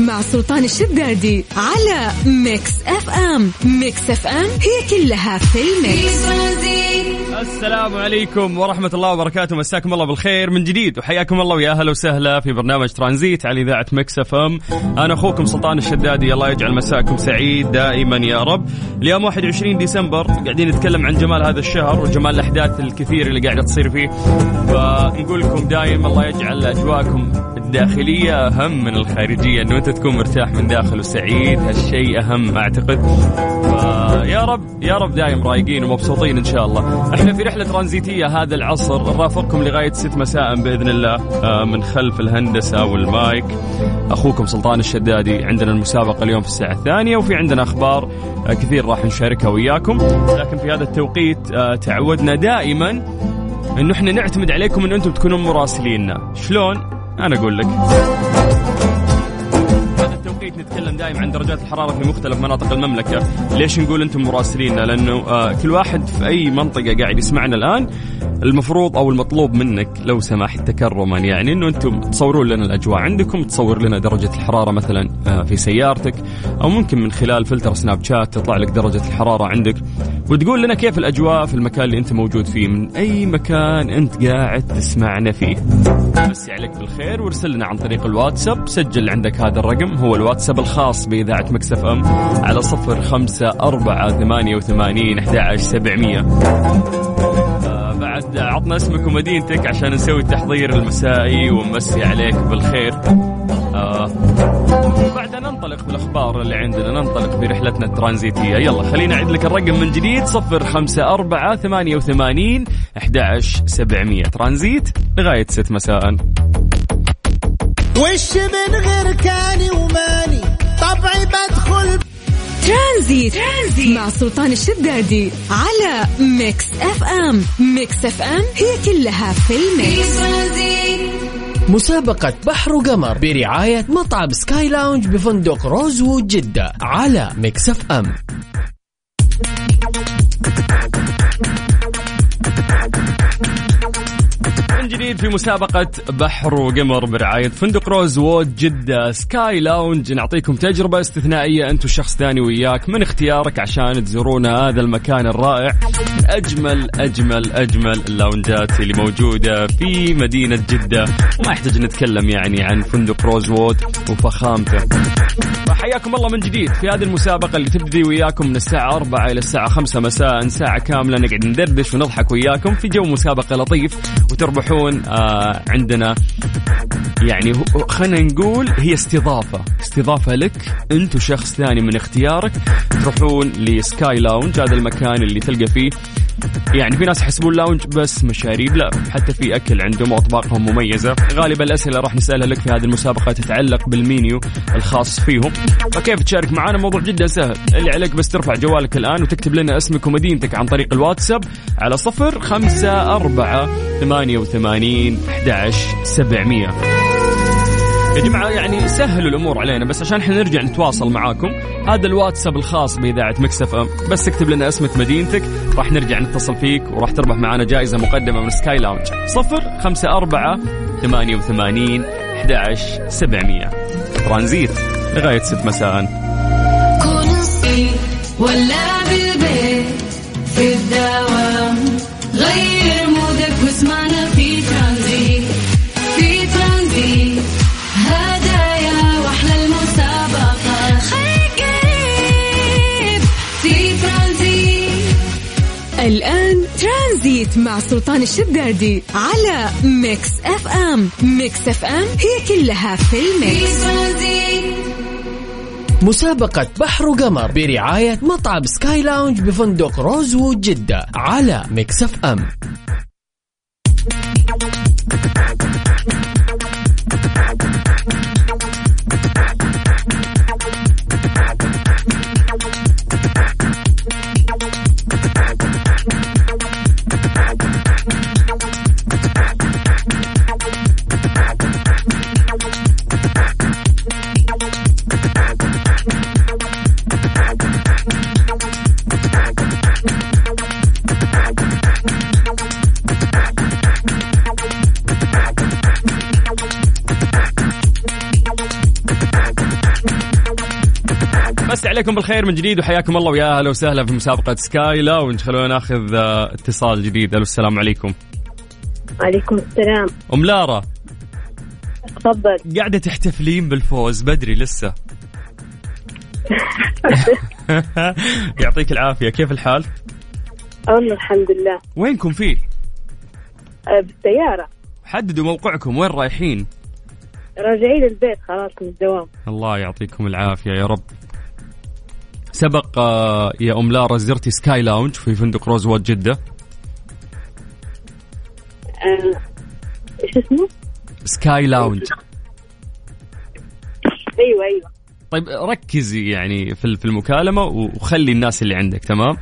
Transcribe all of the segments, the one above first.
مع سلطان الشدادي على Mix FM. Mix FM هي كلها في ال mix. السلام عليكم ورحمة الله وبركاته. مساكم الله بالخير من جديد وحياكم الله ويا أهلا وسهلا في برنامج ترانزيت على إذاعة Mix FM. أنا أخوكم سلطان الشدادي. الله يجعل مساكم سعيد دائما يا رب. اليوم 21 ديسمبر. قاعدين نتكلم عن جمال هذا الشهر وجمال الأحداث الكثير اللي قاعدة تصير فيه. فنقول لكم دائما الله يجعل أجواءكم الداخلية أهم من الخارجية أنه أنت تكون مرتاح من داخل وسعيد هالشيء أهم أعتقد. يا رب يا رب دايم رايقين ومبسوطين إن شاء الله. إحنا في رحلة ترانزيتية هذا العصر نرافقكم لغاية 6 مساء بإذن الله آه، من خلف الهندسة والمايك. أخوكم سلطان الشدادي عندنا المسابقة اليوم في الساعة الثانية وفي عندنا أخبار آه، كثير راح نشاركها وياكم. لكن في هذا التوقيت آه، تعودنا دائما إنه إحنا نعتمد عليكم ان أنتم تكونون مراسليننا. شلون؟ أنا أقول لك. هذا التوقيت نتكلم دائما عن درجات الحرارة في مختلف مناطق المملكة. ليش نقول أنتم مراسليننا لأنه آه كل واحد في أي منطقة قاعد يسمعنا الآن المفروض أو المطلوب منك لو سمحت تكرما يعني إنه أنتم تصورون لنا الأجواء. عندكم تصور لنا درجة الحرارة مثلا آه في سيارتك أو ممكن من خلال فلتر سناب شات تطلع لك درجة الحرارة عندك. وتقول لنا كيف الأجواء في المكان اللي أنت موجود فيه؟ من أي مكان أنت قاعد تسمعنا فيه؟ مسي عليك بالخير وارسل لنا عن طريق الواتساب. سجل عندك هذا الرقم هو الواتساب الخاص بإذاعة مكسف أم على صفر خمسة أربعة ثمانية وثمانين أحد سبعمية. بعد عطنا اسمك ومدينتك عشان نسوي التحضير المسائي ونمسي عليك بالخير. آه ننطلق بالأخبار اللي عندنا. ننطلق برحلتنا الترانزيتية. يلا خلينا أعيد لك الرقم من جديد. صفر خمسة أربعة ثمانية وثمانين أحد سبعمية. ترانزيت لغاية ست مساء. وش من غير كاني وماني؟ طبعي بدخل ترانزيت, ترانزيت مع سلطان الشدادي على Mix FM. Mix FM هي كلها في ال mix. مسابقة بحر وقمر برعاية مطعم Sky Lounge بفندق Rosewood جدة على Mix FM جديد في مسابقة بحر وقمر برعاية فندق Rosewood جدة. Sky Lounge نعطيكم تجربة استثنائية أنت وشخص ثاني وياك. من اختيارك عشان تزورون هذا المكان الرائع؟ أجمل أجمل أجمل اللاونجات اللي موجودة في مدينة جدة. وما يحتاج نتكلم يعني عن فندق Rosewood وفخامته. فحياكم الله من جديد في هذه المسابقة اللي تبدي وياكم من الساعة 4 إلى الساعة 5 مساء ساعة كاملة. نقعد ندردش ونضحك وياكم في جو مسابقة لطيف وتربحون آه عندنا يعني خلينا نقول هي استضافة. استضافة لك انت وشخص ثاني من اختيارك تروحون ل Sky Lounge هذا المكان اللي تلقى فيه يعني في ناس يحسبون lounge بس مشاريب لا. حتى في أكل عندهم واطباقهم مميزة. غالبا الأسئلة راح نسألها لك في هذه المسابقة تتعلق بالمينيو الخاص فيهم. فكيف تشارك معنا موضوع جدا سهل. اللي عليك بس ترفع جوالك الآن وتكتب لنا اسمك ومدينتك عن طريق الواتساب على صفر خمسة أربعة ثمانية وثمانين أحد سبعمية. يا جماعة يعني سهلوا الأمور علينا بس عشان إحنا نرجع نتواصل معاكم هذا الواتساب الخاص بإذاعة Mix FM. بس تكتب لنا اسمك مدينتك راح نرجع نتصل فيك وراح تربح معنا جائزة مقدمة من Sky Lounge. صفر خمسة أربعة ثمانية وثمانين أحد سبعمية. ترانزيت لغاية ست مساء. ولا بالبيت في الدوام. الآن ترانزيت مع سلطان الشدادي على Mix FM. Mix FM هي كلها في ال mix. مسابقة بحر وقمر برعاية مطعم Sky Lounge بفندق Rosewood جدة على Mix FM. عليكم بالخير من جديد وحياكم الله ويا أهلا وسهلا في مسابقة Sky Lounge. خلونا ناخذ آه، اتصال جديد. ألو السلام عليكم. عليكم السلام. أم لارا. تفضل. قاعدة تحتفلين بالفوز بدري لسه. يعطيك العافية. كيف الحال؟ والله الحمد لله. وينكم فيه؟ أه، بالسيارة. حددوا موقعكم. وين رايحين؟ راجعين البيت خلاص من الدوام. الله يعطيكم العافية يا رب. سبق آه، يا أم لارا زرتي Sky Lounge في فندق Rosewood جدة. أه، إيش اسمه؟ Sky Lounge. أيوه أيوه. طيب ركزي يعني في في المكالمة وخلي الناس اللي عندك تمام؟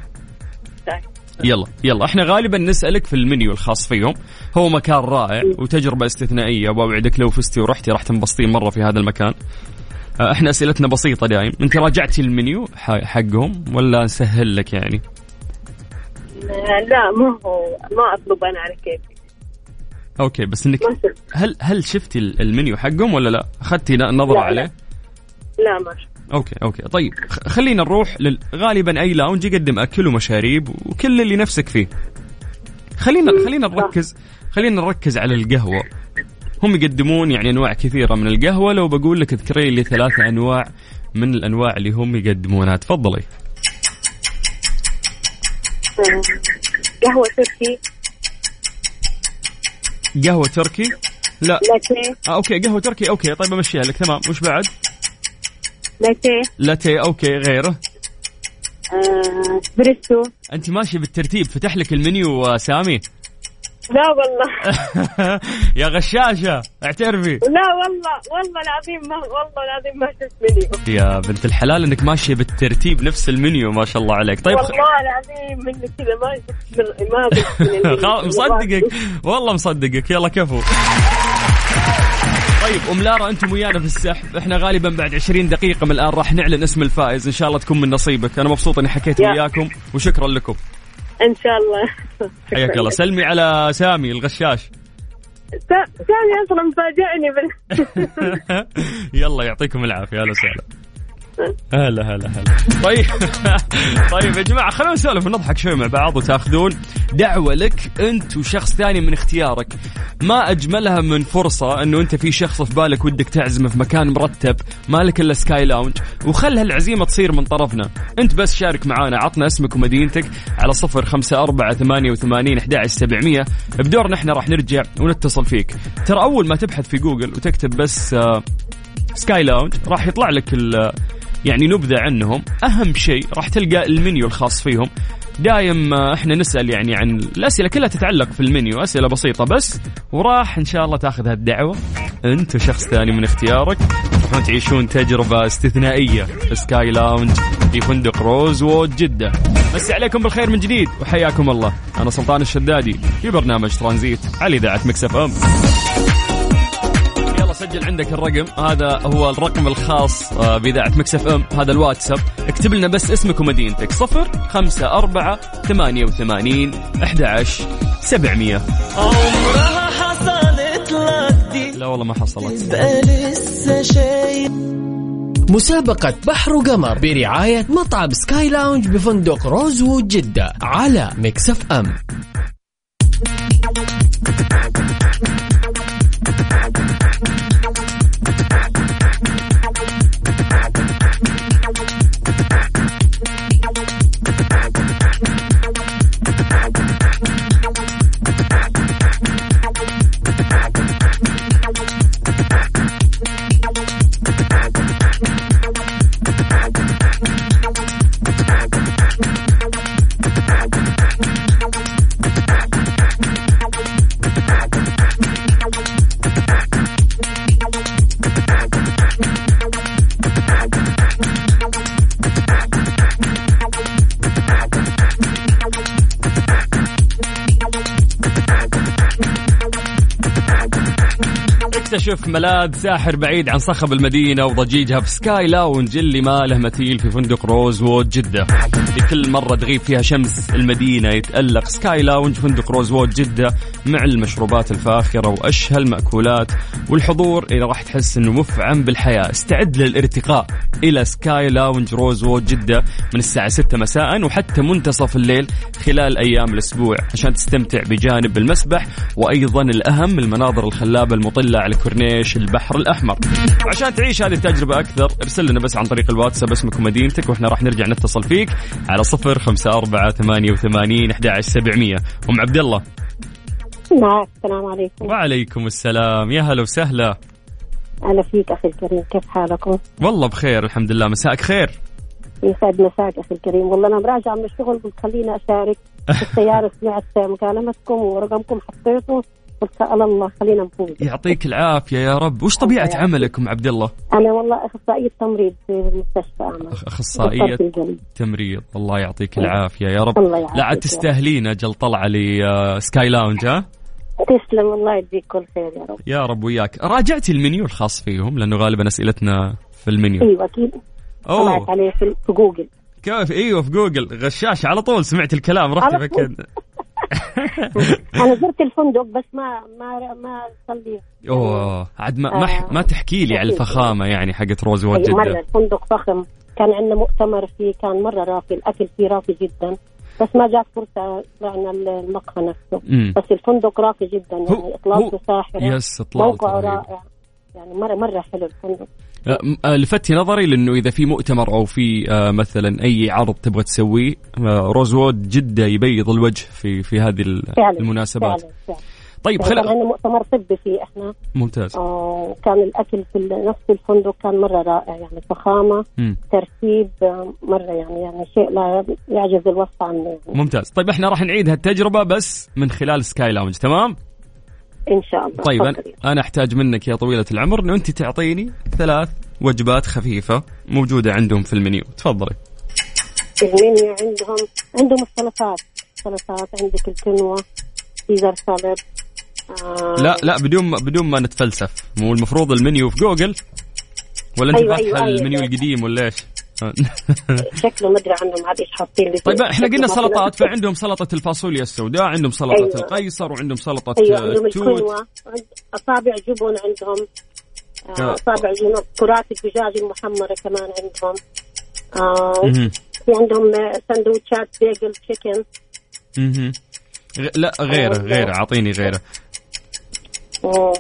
طيب. يلا يلا. إحنا غالبا نسألك في المنيو الخاص فيهم. هو مكان رائع وتجربة استثنائية. وأوعدك لو فزتي ورحتي راح تنبسطين مرة في هذا المكان. آه، إحنا أسئلتنا بسيطة دايم. أنت راجعتي المنيو حقهم ولا نسهل لك يعني؟ أه، لا ما هو ما أطلب أنا على كيفي. okay بس انك هل هل شفتي ال- المنيو حقهم ولا لا؟ أخذتي ن- نظرة لا، لا. عليه؟ لا ما شفت. okay okay. طيب خلينا نروح لل... غالبا أي lounge يقدم أكل ومشاريب وكل اللي نفسك فيه. خلينا خلينا نركز خلينا نركز على القهوة. هم يقدمون يعني أنواع كثيرة من القهوة. لو بقول لك اذكري لي ثلاثة أنواع من الأنواع اللي هم يقدمونها. تفضلي. قهوة تركي. قهوة تركي؟ لا. لاتيه. آه okay قهوة تركي. okay طيب أمشيها لك. تمام. وش بعد؟ لاتيه. لاتيه okay غيره. اسبريسو أنت ماشي بالترتيب. فتح لك المنيو آه، سامي. لا والله. يا غشاشة اعترفي. لا والله والله العظيم ما والله العظيم ما شفت منيو. يا بنت الحلال إنك ماشية بالترتيب نفس المنيو ما شاء الله عليك. طيب والله العظيم منك كذا ما شفت ما شفت مصدقك. والله. مصدقك. يلا كفو. طيب أم لارا أنتم ويانا في السحب. إحنا غالبا بعد 20 دقيقة من الآن راح نعلن اسم الفائز. إن شاء الله تكون من نصيبك. أنا مبسوط إني حكيت يا. وياكم وشكرا لكم. إن شاء الله. حياك الله. سلمي على سامي الغشاش. سا- سامي أصلا مفاجئني بال يلا يعطيكم العافية. أهلا وسهلا. هلا هلا هلا. طيب. طيب يا جماعة خلونا نسولف ونضحك شوي مع بعض وتاخذون دعوة لك أنت وشخص ثاني من اختيارك. ما أجملها من فرصة إنه أنت في شخص في بالك ودك تعزمه في مكان مرتب مالك إلا Sky Lounge وخل هالعزيمة تصير من طرفنا. أنت بس شارك معانا عطنا اسمك ومدينتك على صفر خمسة أربعة ثمانية وثمانين سبعمية. بدورنا إحنا راح نرجع ونتصل فيك. ترى أول ما تبحث في جوجل وتكتب بس آه Sky Lounge راح يطلع لك ال- يعني نبذة عنهم. أهم شيء راح تلقى المنيو الخاص فيهم. دايم آه، إحنا نسأل يعني عن الأسئلة كلها تتعلق في المنيو. أسئلة بسيطة بس وراح إن شاء الله تاخذ هالدعوة. أنت وشخص ثاني من اختيارك. تروحون تعيشون تجربة استثنائية. في Sky Lounge في فندق Rosewood جدة. مسي عليكم بالخير من جديد وحياكم الله. أنا سلطان الشدادي في برنامج ترانزيت على إذاعة Mix FM يلا سجل عندك الرقم. هذا هو الرقم الخاص آه، بإذاعة Mix FM. هذا الواتساب. اكتب لنا بس اسمك ومدينتك. صفر خمسة أربعة ثمانية وثمانين أحد عشر سبعمية. عمرها حصلت لك دي. لا والله ما حصلت. بقى لسه شايف مسابقة بحر وقمر برعاية مطعم Sky Lounge بفندق Rosewood جدة على Mix FM. ملاذ ساحر بعيد عن صخب المدينة وضجيجها في Sky Lounge اللي ما له مثيل في فندق Rosewood جدة لكل مرة تغيب فيها شمس المدينة يتألق. Sky Lounge فندق Rosewood جدة. مع المشروبات الفاخرة وأشهى المأكولات والحضور اللي راح تحس إنه مفعم بالحياة. استعد للارتقاء إلى Sky Lounge Rosewood جدة من الساعة 6 مساء وحتى منتصف الليل خلال أيام الأسبوع عشان تستمتع بجانب المسبح وأيضا الأهم المناظر الخلابة المطلة على كورنيش البحر الأحمر. عشان تعيش هذه التجربة أكثر ارسل لنا بس عن طريق الواتساب اسمك ومدينتك وإحنا راح نرجع نتصل فيك على صفر خمسة أربعة ثمانية وثمانين أحد سبعمية. أم عبد الله. نعم السلام عليكم. وعليكم السلام. يا هلا وسهلا. أهلا فيك أخي الكريم. كيف حالكم؟ والله بخير الحمد لله. مساءك خير. يسعد مساك أخي الكريم. والله أنا مراجعة من الشغل قلت خليني أشارك في السيارة. سمعت مكالمتكم ورقمكم حطيته. قلت سأل الله خلينا نفوز. يعطيك العافية يا رب. وش طبيعة عملك أم عبد الله؟ أنا والله أخصائية تمريض في المستشفى أعمل القلب. تمريض. الله يعطيك العافية يا رب. الله يعافيك. لا عاد تستاهلين أجل طلعة ل Sky Lounge ها؟ تسلم الله يجزيك كل خير يا رب. يا رب وياك. راجعتي المنيو الخاص فيهم؟ لأنه غالبا أسئلتنا في المنيو. أيوة أكيد. أوه. طلعت عليه في جوجل. كيف؟ أيوه في جوجل. غشاش على طول سمعت الكلام رحت على طول. فكر أنا زرت الفندق بس ما ما ما صلي أوه عاد ما ما, آه. ما تحكي لي على. الفخامة يعني حقت Rosewood أي مرة جده الفندق فخم. كان عندنا مؤتمر فيه كان مرة راقي الأكل فيه راقي جدا. بس ما جات فرصة طلعنا المقهى نفسه. امم بس الفندق راقي جدا يعني إطلالته هو- ساحرة بس موقعه. رائع. يعني مرة مرة حلو الفندق. م- آه، لفتي نظري لأنه إذا في مؤتمر أو في آه، مثلا أي عرض تبغى تسويه آه، Rosewood جدة يبيض الوجه في في هذه فعلا المناسبات. فعلا فعلا. طيب يعني كان خل عندنا مؤتمر طبي فيه إحنا. ممتاز. آه، كان الأكل في نفس الفندق كان مرة رائع يعني فخامة مم. ترتيب آه، مرة يعني يعني شيء لا يعجز الوصف عنه يعني. ممتاز. طيب إحنا راح نعيد هالتجربة بس من خلال سكاي لاونج تمام؟ إن شاء الله. طيب أنا, تفضلي. أنا أحتاج منك يا طويلة العمر أنه أنت تعطيني ثلاث وجبات خفيفة موجودة عندهم في المنيو. تفضلي. المنيو عندهم عندهم السلطات سلطات عندك الكينوا Caesar salad آه لا لا بدون ما بدون ما نتفلسف مو المفروض المنيو في جوجل ولا أنت أيوة، فاتحة أيوة، أيوة. المنيو القديم ولا إيش؟ شكله ما أدري عنهم عاد إيش حاطين طيب إحنا قلنا سلطات فعندهم سلطة الفاصوليا السوداء عندهم سلطة أيوة. القيصر وعندهم سلطة أيوه آه، عندهم التوت أصابع جبن عندهم آه. آه، أصابع كرات الدجاج المحمرة كمان عندهم. في عندهم سندوتشات بيجل تشيكن لا غيره أيوة. غيره أعطيني غيره ما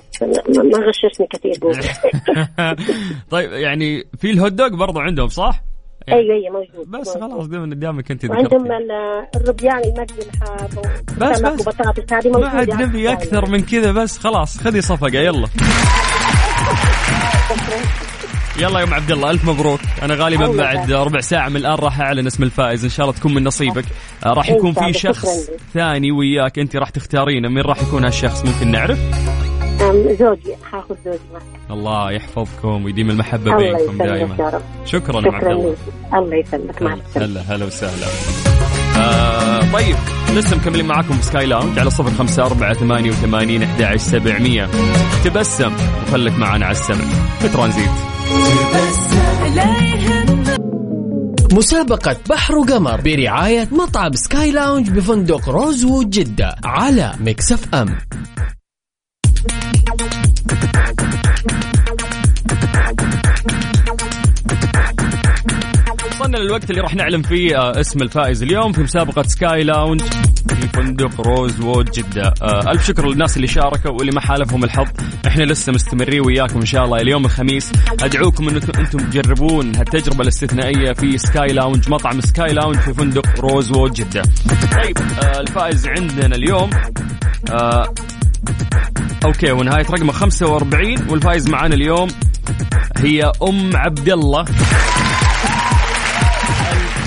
ما غششني كثير طيب يعني في الهوت دوغ برضو عندهم صح؟ أيوه أيوه موجود بس موجود. خلاص دائما قدامك أنت وعندهم الربيان المقلي الحار بس بس. وبطاطس هذه ما موجودة عاد نبي أكثر من كذا بس خلاص خذي صفقة يلا يلا يا أم عبد الله ألف مبروك أنا غالبا بعد. ربع ساعة من الآن راح أعلن اسم الفائز إن شاء الله تكون من نصيبك راح يكون في. شخص. ثاني وياك أنت راح تختارينه مين راح يكون هالشخص ممكن نعرف زوجي حاخذ زوجي معي الله يحفظكم ويديم المحبة الله بينكم دائما رب. شكرا ام عبد شكرا الله الله يسلمك. مع السلامة. هلا هلا وسهلا. آه طيب لسه مكملين معاكم في Sky Lounge على صفر خمسة أربعة ثمانية وثمانين أحد عشر سبعمية. تبسم وخلك معنا على السمع. في ترانزيت. مسابقة بحر وقمر برعاية مطعم Sky Lounge بفندق Rosewood جدة على Mix FM. وصلنا للوقت اللي راح نعلن فيه آه، اسم الفائز اليوم في مسابقة Sky Lounge في فندق Rosewood جدة. آه، ألف شكر للناس اللي شاركوا واللي ما حالفهم الحظ. إحنا لسه مستمرين وياكم إن شاء الله. اليوم الخميس أدعوكم أن أنتم تجربون هالتجربة الاستثنائية في Sky Lounge مطعم Sky Lounge في فندق Rosewood جدة. طيب آه، الفائز عندنا اليوم okay ونهاية رقمه 45 والفائز معانا اليوم هي أم عبد الله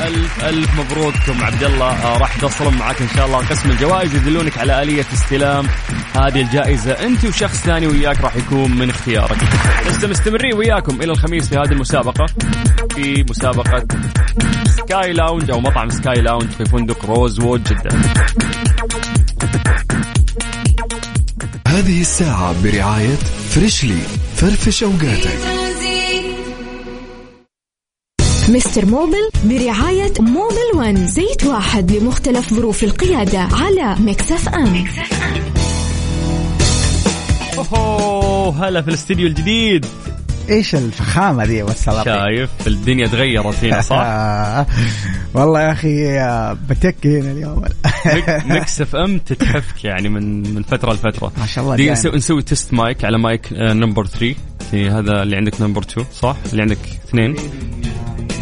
ألف ألف مبروك أم عبد الله آه راح يتصلون معاك إن شاء الله. قسم الجوائز يدلونك على آلية استلام هذه الجائزة. أنت وشخص ثاني وياك راح يكون من اختيارك. لسه مستمرين وياكم إلى الخميس في هذه المسابقة. في مسابقة Sky Lounge أو مطعم Sky Lounge في فندق Rosewood جدة. هذه الساعة برعاية Freshly فرفش أوقاتك. Mister Mobil برعاية Mobil One زيت واحد لمختلف ظروف القيادة على FM. اوه هلا في الاستديو الجديد. إيش الفخامة دي والسلاطين شايف؟ الدنيا تغيرت فينا صح؟ والله يا أخي بتكي هنا اليوم. Mix FM تتحفك يعني من من فترة لفترة. ما شاء الله دايم. نسوي, نسوي test mic على mic number 3 في هذا اللي عندك number 2 صح؟ اللي عندك اثنين.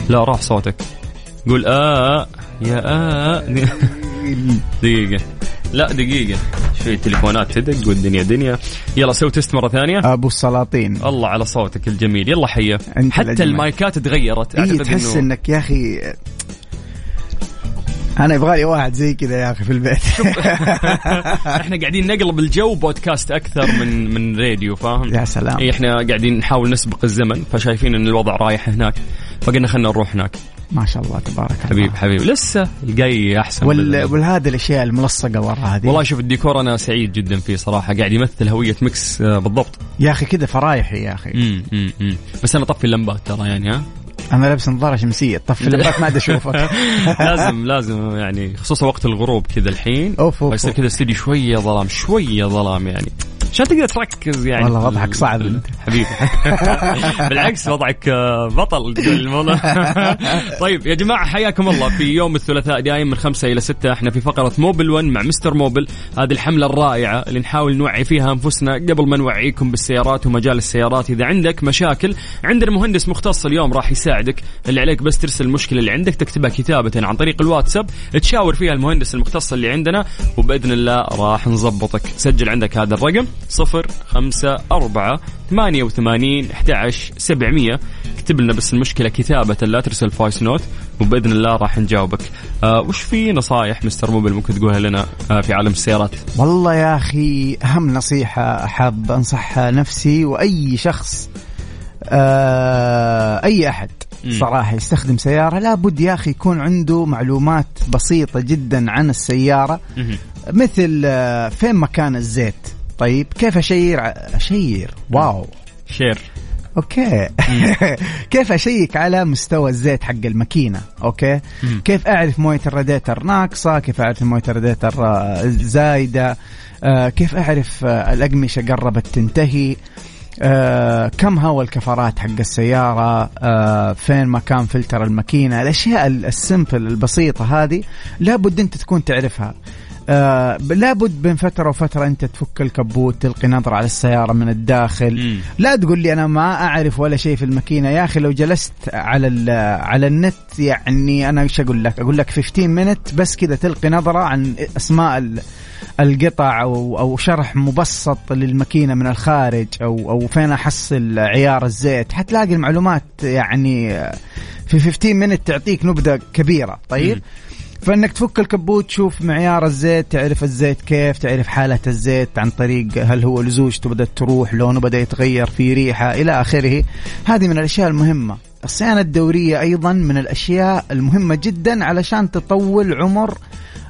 لا راح صوتك. قول آه يا آه. دقيقة. لا دقيقة. شوي تليفونات تدق والدنيا دنيا. يلا سوي test مرة ثانية. أبو السلاطين. الله على صوتك الجميل. يلا حيه أنت حتى الأجمل. المايكات تغيرت. أعتقد تحس إنه إنك يا أخي أنا يبغالي واحد زي كذا يا أخي في البيت. إحنا قاعدين نقلب الجو بودكاست أكثر من من راديو فاهم؟ يا سلام. إيه إحنا قاعدين نحاول نسبق الزمن فشايفين إن الوضع رايح هناك فقلنا خلينا نروح هناك. ما شاء الله تبارك الله. حبيب حبيب. لسه الجاي أحسن وال... والهذه الأشياء الملصقة ورا هذه. والله شوف الديكور أنا سعيد جدا فيه صراحة. قاعد يمثل هوية Mix آه، بالضبط. يا أخي كذا فرايحي يا أخي. امم أمم. بس أنا طفي اللمبات ترى يعني ها؟ أنا لابس نظارة شمسية. طفي اللمبات ما عاد اشوفك لازم لازم يعني خصوصا وقت الغروب كذا الحين. أوف، فيصير أوف. كذا استديو شوية ظلام شوية ظلام يعني. عشان تقدر تركز يعني؟ والله وضعك صعب. أنت. حبيبي. بالعكس وضعك آه، بطل الموضوع. طيب يا جماعة حياكم الله. في يوم الثلاثاء دايم من خمسة إلى ستة إحنا في فقرة موبل 1 مع مستر موبل هذه الحملة الرائعة اللي نحاول نوعي فيها أنفسنا قبل ما نوعيكم بالسيارات ومجال السيارات. إذا عندك مشاكل عندنا مهندس مختص اليوم راح يساعدك. اللي عليك بس ترسل المشكلة اللي عندك تكتبها كتابة عن طريق الواتساب. تشاور فيها المهندس المختص اللي عندنا وبإذن الله راح نظبطك. سجل عندك هذا الرقم. 054 88 11 700 اكتب لنا بس المشكلة كتابة لا ترسل voice note وبإذن الله راح نجاوبك. آه وش في نصائح Mister Mobil ممكن تقولها لنا آه في عالم السيارات؟ والله يا أخي أهم نصيحة حاب أنصحها نفسي وأي شخص آه أي أحد مم. صراحة يستخدم سيارة لابد يا أخي يكون عنده معلومات بسيطة جدا عن السيارة. مهم. مثل آه فين مكان الزيت؟ طيب كيف اشير اشير واو. شير. okay. كيف أشيك على مستوى الزيت حق الماكينة؟ okay. مم. كيف أعرف موية الراديتر ناقصة؟ كيف أعرف موية الراديتر آه، زايدة؟ آه، كيف أعرف آه، الأقمشة قربت تنتهي؟ آه، كم هوا الكفرات حق السيارة؟ آه، فين مكان فلتر الماكينة؟ الأشياء ال- ال simple البسيطة هذه لابد أنت تكون تعرفها. آه لابد بين فترة وفترة أنت تفك الكبوت تلقي نظرة على السيارة من الداخل. مم. لا تقول لي أنا ما أعرف ولا شيء في الماكينة. يا أخي لو جلست على على النت يعني أنا إيش أقول لك؟ أقول لك 15 مينت بس كذا تلقي نظرة عن أسماء ال- القطع أو أو شرح مبسط للماكينة من الخارج أو أو فين احصل عيار الزيت. حتلاقي المعلومات يعني في 15 مينت تعطيك نبذة كبيرة. طيب؟ مم. فإنك تفك الكبوت تشوف معيار الزيت تعرف الزيت كيف تعرف حالة الزيت عن طريق هل هو لزوجته بدأت تروح لونه بدأ يتغير في ريحة إلى آخره. هذه من الأشياء المهمة. الصيانة الدورية أيضا من الأشياء المهمة جدا علشان تطول عمر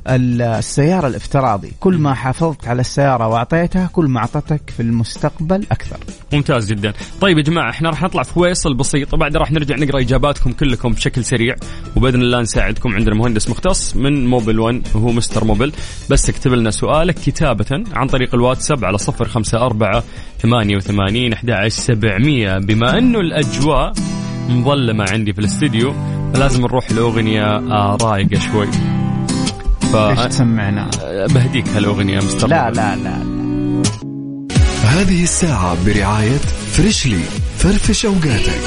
السيارة الافتراضي. كل ما حافظت على السيارة وأعطيتها كل ما أعطتك في المستقبل أكثر. ممتاز جدا. طيب يا جماعة إحنا راح نطلع في فيصل بسيط وبعد راح نرجع نقرأ إجاباتكم كلكم بشكل سريع وبإذن الله نساعدكم عندنا مهندس مختص من موبل 1 وهو مستر موبل بس اكتب لنا سؤالك كتابة عن طريق الواتساب على 054 88 11700 بما انه الأجواء مظلمة عندي في الاستديو فلازم نروح لأغنية آه، رايقة شوي. ف إيش تسمعنا؟ بهديك هالأغنية مستر لا موبل. لا لا. هذه الساعة برعاية Freshly. فرفش أوقاتك.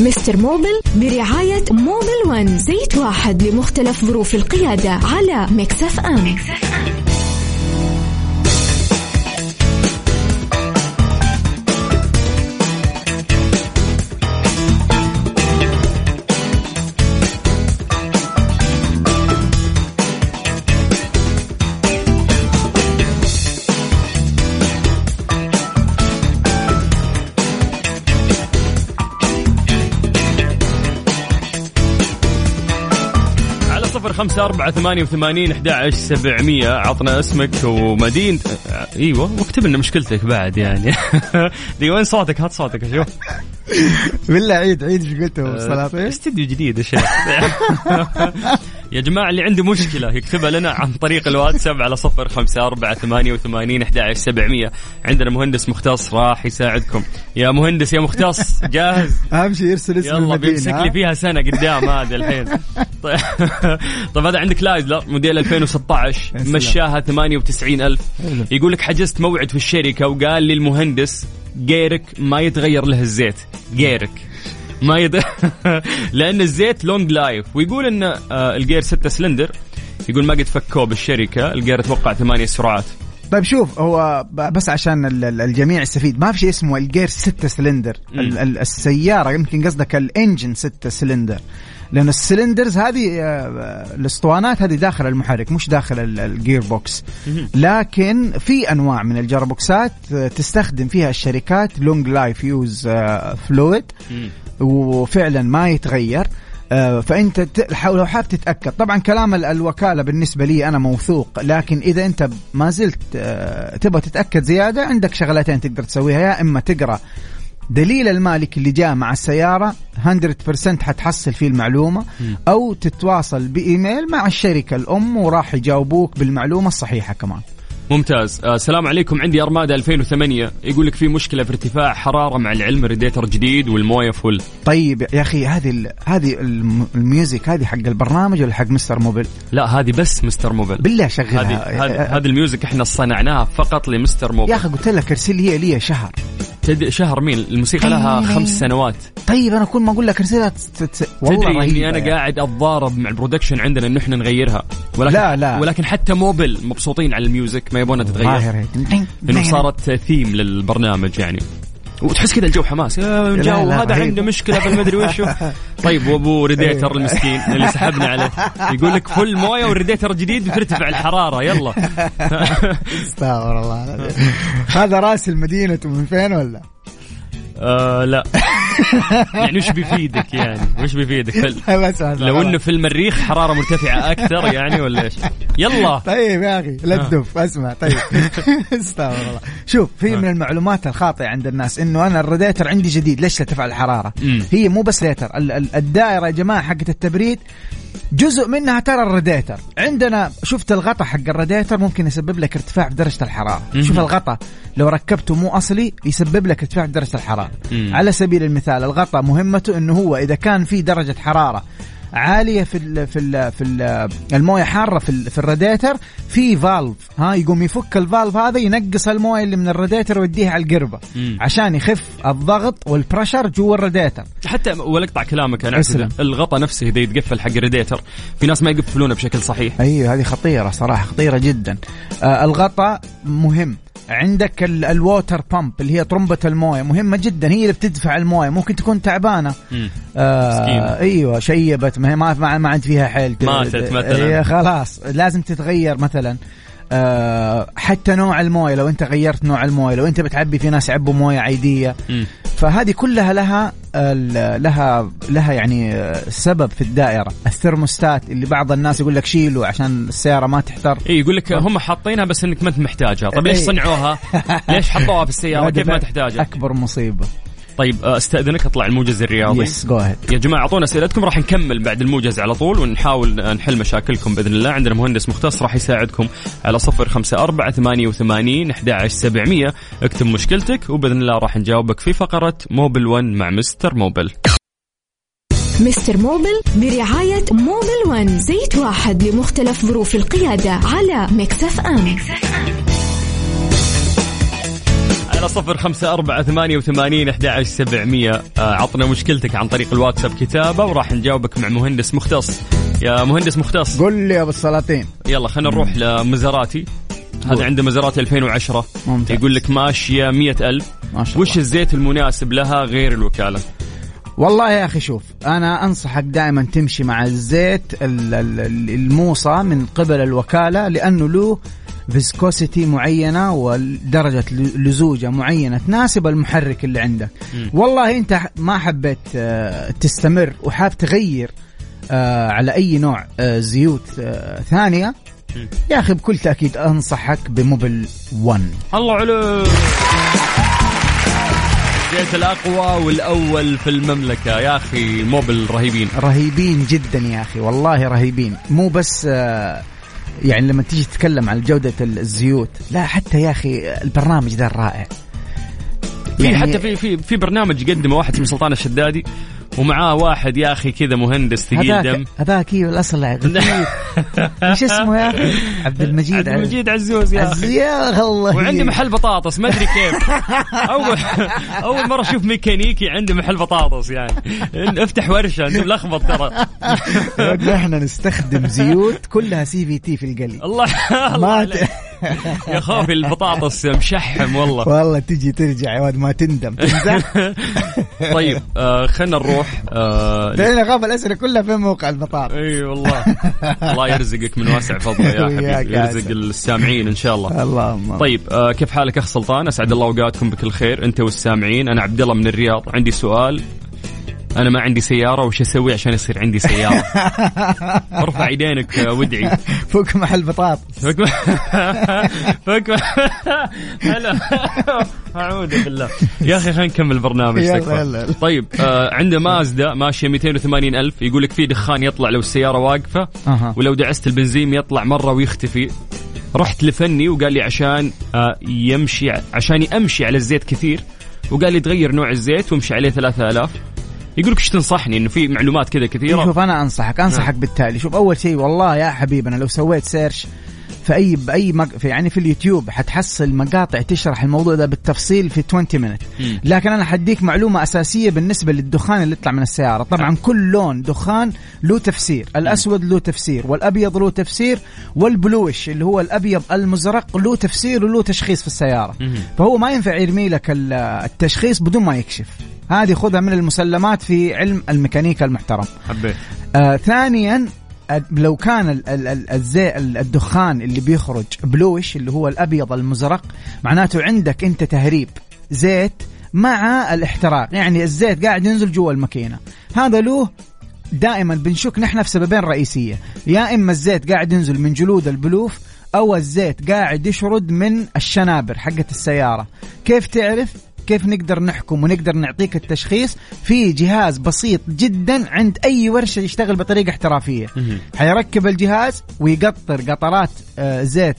Mister Mobil برعاية Mobil One. زيت واحد لمختلف ظروف القيادة على Mix FM. صفر خمسة أربعة ثمانية وثمانين أحد عشر سبعمية. عطنا اسمك ومدينة آه، أيوة واكتب لنا مشكلتك بعد يعني. دي وين صوتك؟ هات صوتك أشوف بالله عيد عيد إيش قلت؟ بالسلاطين استديو جديد يا شيخ يا جماعة اللي عنده مشكلة يكتبها لنا عن طريق الواتساب على صفر خمسة أربعة ثمانية وثمانين أحد سبعمية عندنا مهندس مختص راح يساعدكم. يا مهندس يا مختص جاهز؟ أهم شيء يرسل اسم يلا بيمسك؟ لي فيها سنة قدام هذا الحين. طيب طيب هذا عندك لايدلر موديل 2016 يا سلام. مشاها 98000 حلو. يقول لك حجزت موعد في الشركة وقال لي المهندس جيرك ما يتغير له الزيت. جيرك. ما يد... لأن الزيت long life ويقول إن آه، الجير 6 سلندر. يقول ما قد فكوه بالشركة. الجير أتوقع ثمانية سرعات. طيب شوف هو بس عشان ال- ال- الجميع يستفيد ما في شيء اسمه الجير 6 سلندر. ال- ال- السيارة يمكن قصدك ال engine 6 سلندر. لأن ال cylinders هذه آه، الاسطوانات هذه داخل المحرك مش داخل ال- ال gearbox لكن في أنواع من الجربوكسات آه، تستخدم فيها الشركات long life use fluid وفعلا ما يتغير. آه، فأنت لو حاب تتأكد. طبعا كلام ال- الوكالة بالنسبة لي أنا موثوق لكن إذا أنت ما زلت تبغى تتأكد زيادة عندك شغلتين تقدر تسويها يا إما تقرأ دليل المالك اللي جاء مع السيارة 100% حتحصل فيه المعلومة أو تتواصل بإيميل مع الشركة الأم وراح يجاوبوك بالمعلومة الصحيحة كمان. ممتاز. آه، السلام عليكم. عندي Armada 2008 يقول لك في مشكلة في ارتفاع حرارة مع العلم ريديتر جديد والموية full. طيب يا أخي هذه هذه الم- ال music هذه حق البرنامج ولا حق Mister Mobil؟ لا هذه بس Mister Mobil بالله شغلها. هذه هذه ال music إحنا صنعناها فقط لمستر يا Mobil أخي قلت لك ارسل لي لي شهر. تد... شهر مين الموسيقى لها خمس سنوات طيب أنا كل ما أقول لك ارسلها تت- والله تدري إني أنا يعني. قاعد أتضارب مع ال production عندنا إنه إحنا نغيرها ولكن لا، لا. ولكن حتى Mobil مبسوطين على ال music ما يبونها تتغير. إنه صارت ثيم للبرنامج يعني وتحس كذا الجو حماس يا جو هذا. عنده مشكلة في المدري وشو طيب وابو ريديتر المسكين اللي سحبنا عليه يقول لك full موية والريديتر جديد بترتفع الحرارة يلا استغفر الله. هذا راس المدينة من فين ولا؟ آه لا. يعني وش بيفيدك يعني؟ وش بيفيدك؟ فل... لو. إنه في المريخ حرارة مرتفعة أكثر يعني ولا إيش؟ يلا. طيب يا أخي لا تدف أسمع. طيب. استغفر الله. شوف في من المعلومات الخاطئة عند الناس إنه أنا الراديتر عندي جديد. ليش ترتفع الحراره. هي مو بس راديتر ال- الدائرة يا جماعة حقت التبريد جزء منها ترى الراديتر عندنا شفت الغطا حق الراديتر ممكن يسبب لك ارتفاع في درجة الحرارة مم. شوف الغطا لو ركبته مو أصلي يسبب لك ارتفاع في درجة الحرارة مم. على سبيل المثال الغطا مهمته إنه هو إذا كان في درجة حرارة عالية في ال في ال في ال الموية حارة في في الراديتر. في valve ها يقوم يفك ال valve هذا ينقص الموية اللي من الراديتر ويديها على القربة. مم. عشان يخف الضغط وال pressure جوا الراديتر. حتى ولا أقطع كلامك أنا اسلم. أعتقد الغطا نفسه إذا يتقفل حق الريديتر في ناس ما يقفلونه بشكل صحيح. أيوه هذه خطيرة صراحة خطيرة جدا. آه الغطاء مهم. عندك ال- ال water pump اللي هي طرمبة الموية. مهمة جدا. هي اللي بتدفع الموية. ممكن تكون تعبانة. مم. آه مسكينة. أيوه شيبت. ما هي ما ما, ما عند فيها حيل. ماتت مثلاً. خلاص لازم تتغير مثلا. آه حتى نوع المويه لو انت غيرت نوع المويه لو انت بتعبي في ناس يعبوا مويه عادية. فهذه كلها لها لها لها يعني سبب في الدائرة. الثرموستات اللي بعض الناس يقول لك شيله عشان السيارة ما تحتر. اي يقول لك هم حاطينها بس إنك ما أنت محتاجها. طيب ليش إيه. صنعوها؟ ليش حطوها في السيارة؟ كيف ما تحتاجها؟ أكبر مصيبة. طيب آه، استأذنك أطلع الموجز الرياضي. يس جو اهيد يا جماعة أعطونا أسئلتكم راح نكمل بعد الموجز على طول ونحاول نحل مشاكلكم بإذن الله. عندنا مهندس مختص راح يساعدكم على صفر خمسة أربعة ثمانية وثمانين أحد سبعمية. اكتب مشكلتك وبإذن الله راح نجاوبك في فقرة Mobil 1 مع Mister Mobil. Mister Mobil برعاية Mobil One زيت واحد لمختلف ظروف القيادة على Mix FM. على صفر خمسة أربعة ثمانية وثمانين أحد سبعمية. آه، عطنا مشكلتك عن طريق الواتساب كتابة وراح نجاوبك مع مهندس مختص. يا مهندس مختص. قل لي يا أبو السلاطين. يلا خلينا نروح لمازيراتي. هذا عنده مزاراتي 2010 ممتاز. يقول لك ماشية مية ألف. ما شاء وش الله. الزيت المناسب لها غير الوكالة؟ والله يا أخي شوف أنا أنصحك دائما تمشي مع الزيت ال- ال- الموصى من قبل الوكالة لأنه له فيسكوسيتي معينة ودرجة لزوجة معينة تناسب المحرك اللي عندك. مم. والله انت ما حبيت آه، تستمر وحاب تغير آه على أي نوع آه زيوت ثانية يا أخي بكل تأكيد أنصحك بموبل 1 الله عليك. زيت الأقوى والأول في المملكة. يا أخي موبل رهيبين. رهيبين جدا يا أخي والله رهيبين. مو بس يعني لما تيجي تتكلم عن جودة الزيوت لا حتى يا أخي البرنامج ذا رائع. في يعني- حتى في في في برنامج قدمه واحد اسمه سلطان الشدادي. ومعاه واحد يا أخي كذا مهندس ثقيل دم. هذاك أيوه الأصل غثيث. إيش اسمه يا أخي؟ عبد المجيد عبد المجيد عزوز يا أخي. يا الله. وعنده محل بطاطس ما أدري كيف. اول أول مرة أشوف ميكانيكي عنده محل بطاطس يعني. أفتح ورشة انت ملخبط ترى. إحنا نستخدم زيوت كلها CVT في القلي. الله الله ما يا خوفي البطاطس مشحم والله. والله تجي ترجع يا ولد ما تندم. طيب آه خلينا نروح آه لأن اخاف الأسئلة كلها في موقع البطاطا إي والله. الله يرزقك من واسع فضله يا حبيبي. يرزق. السامعين إن شاء الله. اللهم. طيب آه كيف حالك أخ سلطان؟ أسعد الله أوقاتكم بكل خير. أنت والسامعين أنا عبد الله من الرياض. عندي سؤال. أنا ما عندي سيارة وش أسوي عشان يصير عندي سيارة؟ ارفع يدينك وادعي فوق محل بطاطا فك فك هلا. أعوذ بالله. يا أخي خلينا نكمل يلا. طيب آه عنده مازدا ماشية 280 ألف. يقول لك في دخان يطلع لو السيارة واقفة. ولو دعست البنزين يطلع مرة ويختفي. رحت لفني وقال لي عشان آه يمشي عشان امشي على الزيت كثير وقال لي تغير نوع الزيت وامشي عليه 3000 يقول لك إيش تنصحني؟ إنه في معلومات كذا كثيرة. شوف أنا أنصحك أنصحك بالتالي. شوف أول شيء والله يا حبيبنا لو سويت search في اي بأي مق... في يعني في اليوتيوب حتحصل مقاطع تشرح الموضوع ده بالتفصيل في 20 minute. لكن أنا حديك معلومة أساسية بالنسبة للدخان اللي يطلع من السيارة. طبعا كل لون دخان له تفسير. الأسود له تفسير والأبيض له تفسير وال bluish اللي هو الأبيض المزرق له تفسير وله تشخيص في السيارة. فهو ما ينفع يرمي لك ال- التشخيص بدون ما يكشف. هذه خذها من المسلمات في علم الميكانيكا المحترم. حبيت. آه ثانيا لو كان ال- ال- ال- الزي ال- الدخان اللي بيخرج بلوش اللي هو الأبيض المزرق معناته عندك أنت تهريب زيت مع الاحتراق. يعني الزيت قاعد ينزل جوا الماكينة. هذا له دائما بنشك نحن في سببين رئيسية. يا إما الزيت قاعد ينزل من جلود البلوف أو الزيت قاعد يشرد من الشنابر حقت السيارة. كيف تعرف؟ كيف نقدر نحكم ونقدر نعطيك التشخيص في جهاز بسيط جدا عند أي ورشة يشتغل بطريقة احترافية. حيركب الجهاز ويقطر قطرات آه، زيت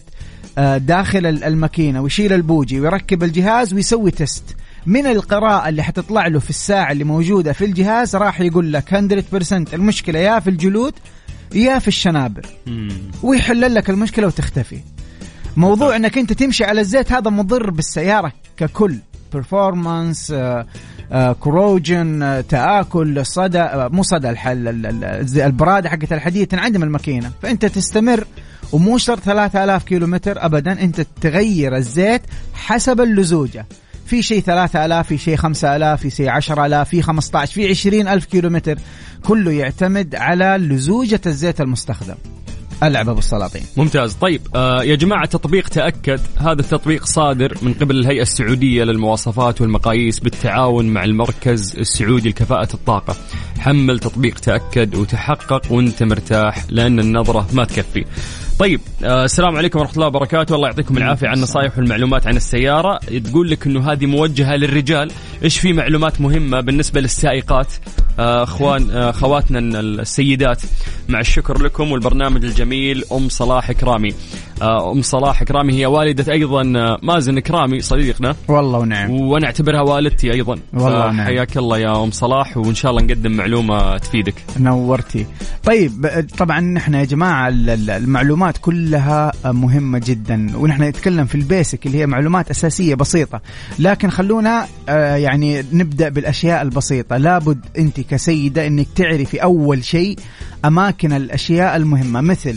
آه، داخل ال- الماكينة ويشيل البوجي ويركب الجهاز ويسوي test من القراءة اللي حتطلع له في الساعة اللي موجودة في الجهاز راح يقول لك 100% المشكلة يا في الجلود يا في الشنابر. ويحل لك المشكلة وتختفي. موضوع إنك أنت تمشي على الزيت هذا مضر بالسيارة ككل. Performance آه، آه، كروجن آه، تآكل صدى مو صدى الحل ال- ال- الز- البرادة حقت الحديد تنعدم الماكينة. فأنت تستمر ومو شرط 3000 كيلو متر ابدا أنت تغير الزيت حسب اللزوجة. في شيء 3000 في شيء 5000 في شيء 10000 في 15 في 20000 كيلو متر كله يعتمد على لزوجة الزيت المستخدم. ألعب أبو السلاطين. ممتاز. طيب آه يا جماعة تطبيق تأكد. هذا التطبيق صادر من قبل الهيئة السعودية للمواصفات والمقاييس بالتعاون مع المركز السعودي لكفاءة الطاقة. حمل تطبيق تأكد وتحقق وانت مرتاح لأن النظرة ما تكفي. طيب آه السلام عليكم ورحمة الله وبركاته. الله يعطيكم العافية عن النصائح والمعلومات عن السيارة. تقول لك إنه هذه موجهة للرجال. إيش في معلومات مهمة بالنسبة للسائقات؟ آه، أخوان آه، خواتنا السيدات. مع الشكر لكم والبرنامج الجميل أم صلاح كرامي آه، أم صلاح كرامي هي والدة أيضا آه، مازن كرامي صديقنا. والله ونعم. وأنا اعتبرها والدتي أيضا. والله نعم. حياك الله يا أم صلاح وإن شاء الله نقدم معلومة تفيدك. نورتي. طيب طبعا نحن يا ال- المعلومات كلها مهمة جدا ونحن نتكلم في البيسك اللي هي معلومات أساسية بسيطة. لكن خلونا آه، يعني نبدأ بالأشياء البسيطة. لابد أنت كسيدة أنك تعرفي أول شيء أماكن الأشياء المهمة. مثل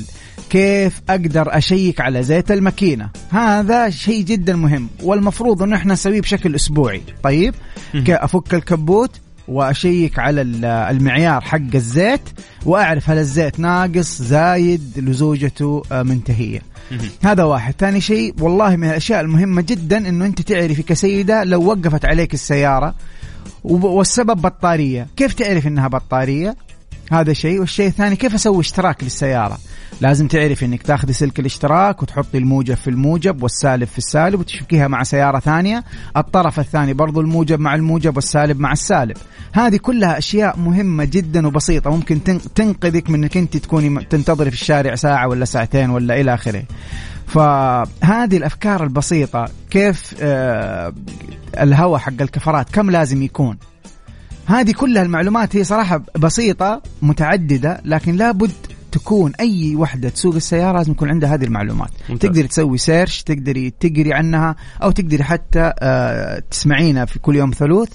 كيف أقدر أشيك على زيت الماكينة؟ هذا شيء جدا مهم والمفروض إنه إحنا نسويه بشكل أسبوعي. طيب؟ أفك الكبوت وأشيك على ال- المعيار حق الزيت وأعرف هل الزيت ناقص زايد لزوجته آه، منتهية. هذا واحد. ثاني شيء والله من الأشياء المهمة جدا إنه أنت تعرفي كسيدة لو وقفت عليك السيارة والسبب بطارية. كيف تعرف إنها بطارية؟ هذا شيء. والشيء الثاني كيف أسوي اشتراك للسيارة؟ لازم تعرف إنك تاخذي سلك الاشتراك وتحطي الموجب في الموجب والسالب في السالب وتشبكيها مع سيارة ثانية. الطرف الثاني برضو الموجب مع الموجب والسالب مع السالب. هذه كلها أشياء مهمة جدا وبسيطة ممكن تن- تنقذك من إنك أنت تكوني تنتظري في الشارع ساعة ولا ساعتين ولا إلى آخره. فهذه الأفكار البسيطة كيف آه الهواء حق الكفرات كم لازم يكون. هذه كلها المعلومات هي صراحة بسيطة متعددة لكن لابد تكون أي وحدة تسوق السيارة لازم يكون عندها هذه المعلومات. ممتاز. تقدري تسوي سيرش تقدري تقري عنها أو تقدري حتى آه، تسمعينا في كل يوم ثلوث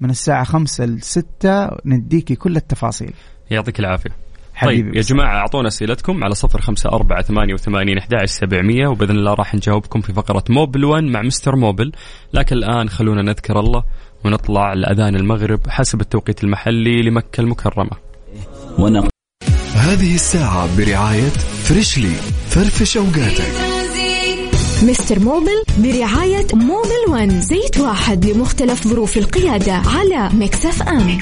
من الساعة خمسة لستة نديكي كل التفاصيل. يعطيك العافية. حبيبي طيب يا بس. جماعة أعطونا أسئلتكم على صفر خمسة أربعة ثمانية وثمانين أحد سبعمية وبإذن الله راح نجاوبكم في فقرة موبل 1 مع مستر موبل لكن الآن خلونا نذكر الله ونطلع لأذان المغرب حسب التوقيت المحلي لمكة المكرمة. ونقول هذه الساعة برعاية freshly فرفش أوقاتك. Mister Mobil برعاية Mobil One. زيت واحد لمختلف ظروف القيادة على Mix FM.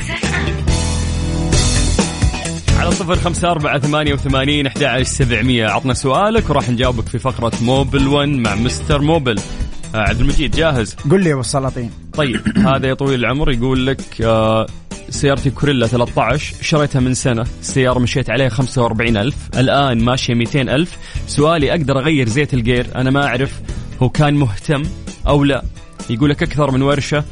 على صفر خمسة أربعة ثمانية وثمانين أحد سبعمية. عطنا سؤالك وراح نجاوبك في فقرة Mobil 1 مع Mister Mobil. عبد المجيد جاهز؟ قل لي يا أبو السلاطين. طيب هذا يا طويل العمر يقول لك آه سيارتي كورولا 13 شريتها من سنة السيارة مشيت عليها 45 ألف الآن ماشية 200 ألف. سؤالي أقدر أغير زيت الجير؟ أنا ما أعرف هو كان مهتم أو لا. يقول لك أكثر من ورشة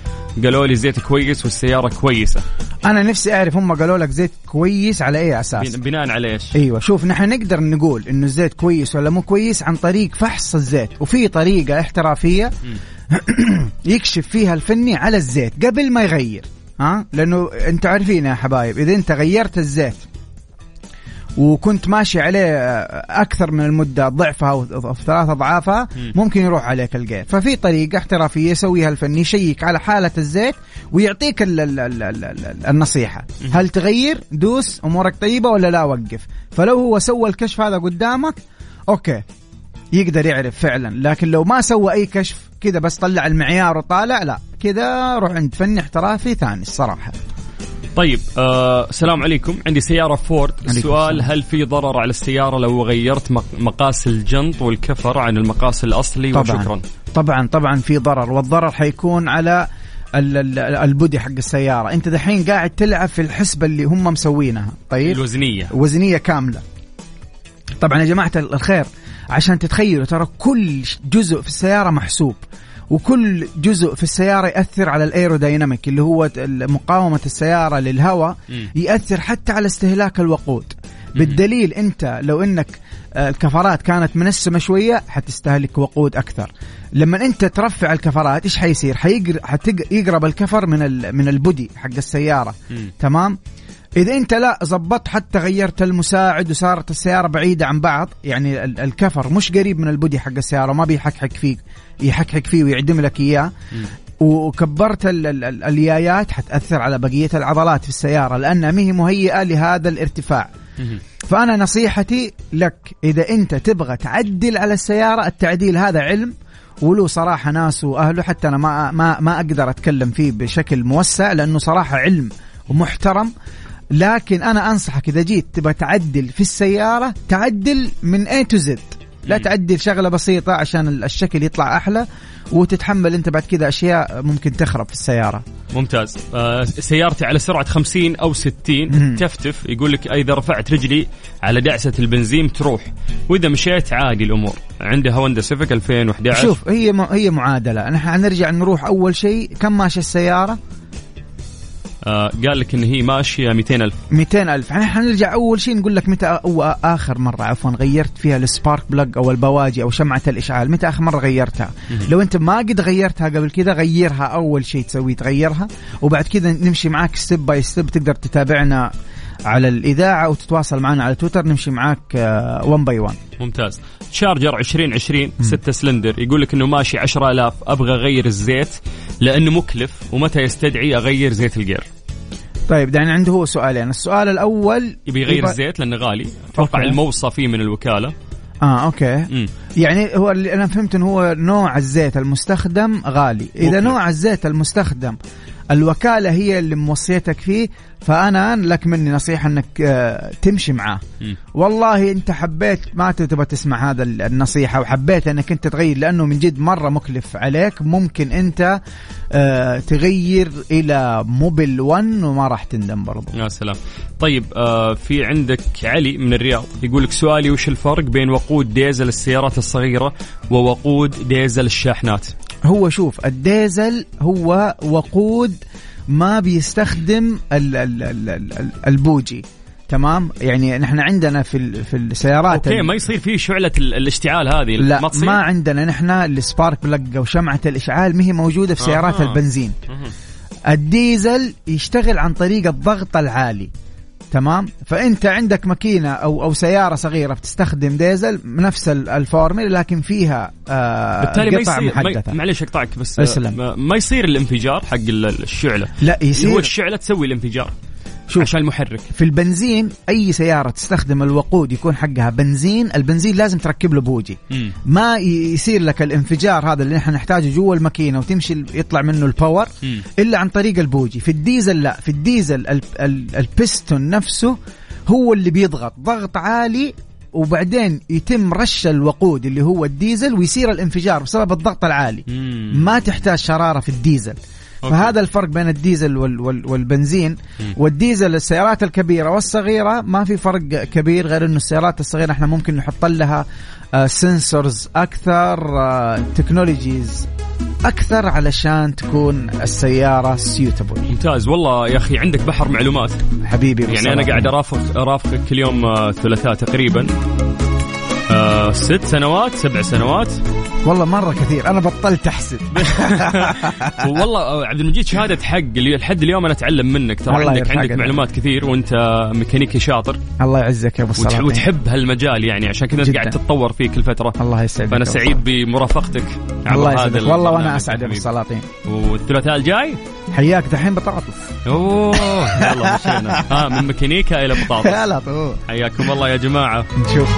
قالوا لي زيت كويس والسيارة كويسة. أنا نفسي أعرف هم قالوا لك زيت كويس على أي أساس؟ بن- بناء على إيش؟ أيوه شوف نحن نقدر نقول إنه الزيت كويس ولا مو كويس عن طريق فحص الزيت وفي طريقة احترافية يكشف فيها الفني على الزيت قبل ما يغير ها؟ لأنه انت عارفين يا حبايب إذا أنت غيرت الزيت وكنت ماشي عليه أكثر من المدة ضعفها أو ثلاث أضعافها ممكن يروح عليك الجير ففي طريقة احترافية يسويها الفني يشيك على حالة الزيت ويعطيك ال ال ال ال ال النصيحة. هل تغير؟ دوس. أمورك طيبة ولا لا وقف؟ فلو هو سوى الكشف هذا قدامك okay يقدر يعرف فعلا. لكن لو ما سوى أي كشف كذا بس طلع المعيار وطالع لا كذا روح عند فني احترافي ثاني الصراحة. طيب آه السلام عليكم. عندي سيارة فورد. السؤال. هل في ضرر على السيارة لو غيرت مق- مقاس الجنط والكفر عن المقاس الأصلي؟ طبعا. وشكرا. طبعا طبعا في ضرر والضرر حيكون على ال- ال- ال body حق السيارة. أنت دحين قاعد تلعب في الحسبة اللي هم مسوينها. طيب؟ الوزنية. وزنية كاملة. طبعا يا جماعة الخير عشان تتخيلوا ترى كل جزء في السيارة محسوب. وكل جزء في السيارة يأثر على ال aerodynamic اللي هو مقاومة السيارة للهواء. يأثر حتى على استهلاك الوقود بالدليل أنت لو إنك آه، الكفرات كانت منسمة شوية حتستهلك وقود أكثر لما أنت ترفع الكفرات إيش حيصير حيقر... حتق... يقرب الكفر من. من البودي حق السيارة مم. تمام إذا أنت لا زبطت حتى غيرت المساعد وصارت السيارة بعيدة عن بعض يعني ال- الكفر مش قريب من البودي حق السيارة وما بيحكحك فيك يحكحك فيه ويعدم لك إياه. وكبرت ال- ال- ال- اليايات حتأثر على بقية العضلات في السيارة لأنها ما هي مهيئة لهذا الارتفاع. فأنا نصيحتي لك إذا أنت تبغى تعدل على السيارة التعديل هذا علم وله صراحة ناس وأهله حتى أنا ما ما ما أقدر أتكلم فيه بشكل موسع لأنه صراحة علم ومحترم. لكن أنا أنصحك إذا جيت تبغى تعدل في السيارة تعدل من A to Z. لا. تعدل شغلة بسيطة عشان الشكل يطلع أحلى وتتحمل أنت بعد كذا أشياء ممكن تخرب في السيارة. ممتاز. آه سيارتي على سرعة 50 أو 60 مم. تفتف يقول لك إذا رفعت رجلي على دعسة البنزين تروح. وإذا مشيت عادي الأمور. عندها هوندا سيفيك 2011 شوف هي م- هي معادلة. نحن حنرجع نروح أول شيء كم ماشي السيارة؟ قال لك إن هي ماشية 200 ألف. 200 ألف. إحنا حنرجع أول شيء نقول لك متى أو آخر مرة عفوا غيرت فيها السبارك بلج أو البواجي أو شمعة الإشعال. متى آخر مرة غيرتها؟ لو أنت ما قد غيرتها قبل كذا غيرها أول شيء تسويه تغيرها وبعد كذا نمشي معاك step by step تقدر تتابعنا على الإذاعة وتتواصل معنا على تويتر نمشي معاك 1 by 1 ممتاز. تشارجر 2020 6 سلندر. يقول لك إنه ماشي 10000 أبغى أغير الزيت لأنه مكلف ومتى يستدعي أغير زيت الجير؟ طيب دعني عنده هو سؤالين. السؤال الأول يبي يغير يبغى- الزيت لأنه غالي. أتوقع okay. الموصى فيه من الوكالة. آه أوكي. مم. يعني هو اللي أنا فهمت إنه هو نوع الزيت المستخدم غالي. إذا مكلف. نوع الزيت المستخدم الوكالة هي اللي موصيتك فيه فأنا لك مني نصيحة إنك آه، تمشي معاه. والله إنت حبيت ما تبغى تسمع هذا النصيحة وحبيت إنك أنت تغير لأنه من جد مرة مكلف عليك. ممكن أنت آه، تغير إلى موبل 1 وما راح تندم برضو. يا سلام. طيب آه في عندك علي من الرياض يقول لك سؤالي وش الفرق بين وقود ديزل السيارات الصغيرة ووقود ديزل الشاحنات؟ هو شوف الديزل هو وقود ما بيستخدم ال ال ال ال ال البوجي. تمام؟ يعني نحن عندنا في في السيارات okay ما يصير فيه شعلة ال- الاشتعال هذه لا ما تصير؟ ما عندنا. نحن ال spark plug أو شمعة الإشعال ما هي موجودة في سيارات أها. البنزين. مهم. الديزل يشتغل عن طريق الضغط العالي. تمام؟ فأنت عندك ماكينة أو أو سيارة صغيرة بتستخدم ديزل نفس ال- الفورمولا لكن فيها آه بالتالي ما قاعد يصير محدثة. معليش أقطعك بس آه، اسلم. ما, ما يصير الانفجار حق ال- الشعلة. لا هو يصير. الشعلة تسوي الانفجار. شوف. عشان المحرك في البنزين أي سيارة تستخدم الوقود يكون حقها بنزين البنزين لازم تركب له بوجي مم. ما يصير لك الانفجار هذا اللي نحن نحتاجه جوا الماكينة وتمشي يطلع منه ال power مم. إلا عن طريق البوجي في الديزل لا في الديزل ال ال البستون نفسه هو اللي بيضغط ضغط عالي وبعدين يتم رش الوقود اللي هو الديزل ويصير الانفجار بسبب الضغط العالي مم. ما تحتاج شرارة في الديزل okay. فهذا الفرق بين الديزل وال وال والبنزين. والديزل السيارات الكبيرة والصغيرة ما في فرق كبير غير إنه السيارات الصغيرة إحنا ممكن نحط لها sensors أكثر technologies أكثر علشان تكون السيارة suitable ممتاز. والله يا أخي عندك بحر معلومات. حبيبي يعني. أنا قاعد ارافق أرافقك كل يوم آه، ثلاثاء تقريبا. آه ست سنوات سبع سنوات. والله مرة كثير. أنا بطلت احسب والله آه، عبد المجيد شهادة حق اللي لحد اليوم أنا أتعلم منك. ترى عندك عندك. معلومات كثير وأنت ميكانيكي شاطر. الله يعزك يا أبو السلاطين وتحب هالمجال يعني عشان كذا انت. قاعد تتطور فيه كل فترة. الله يسعدك فأنا سعيد. بمرافقتك الله هذا يسعدك والله وأنا أسعد يا أبو. السلاطين. والثلاثاء الجاي؟ حياك دحين بطاطس. أوه يلا مشينا. ها من ميكانيكا إلى بطاطس. حياكم الله يا جماعة. نشوف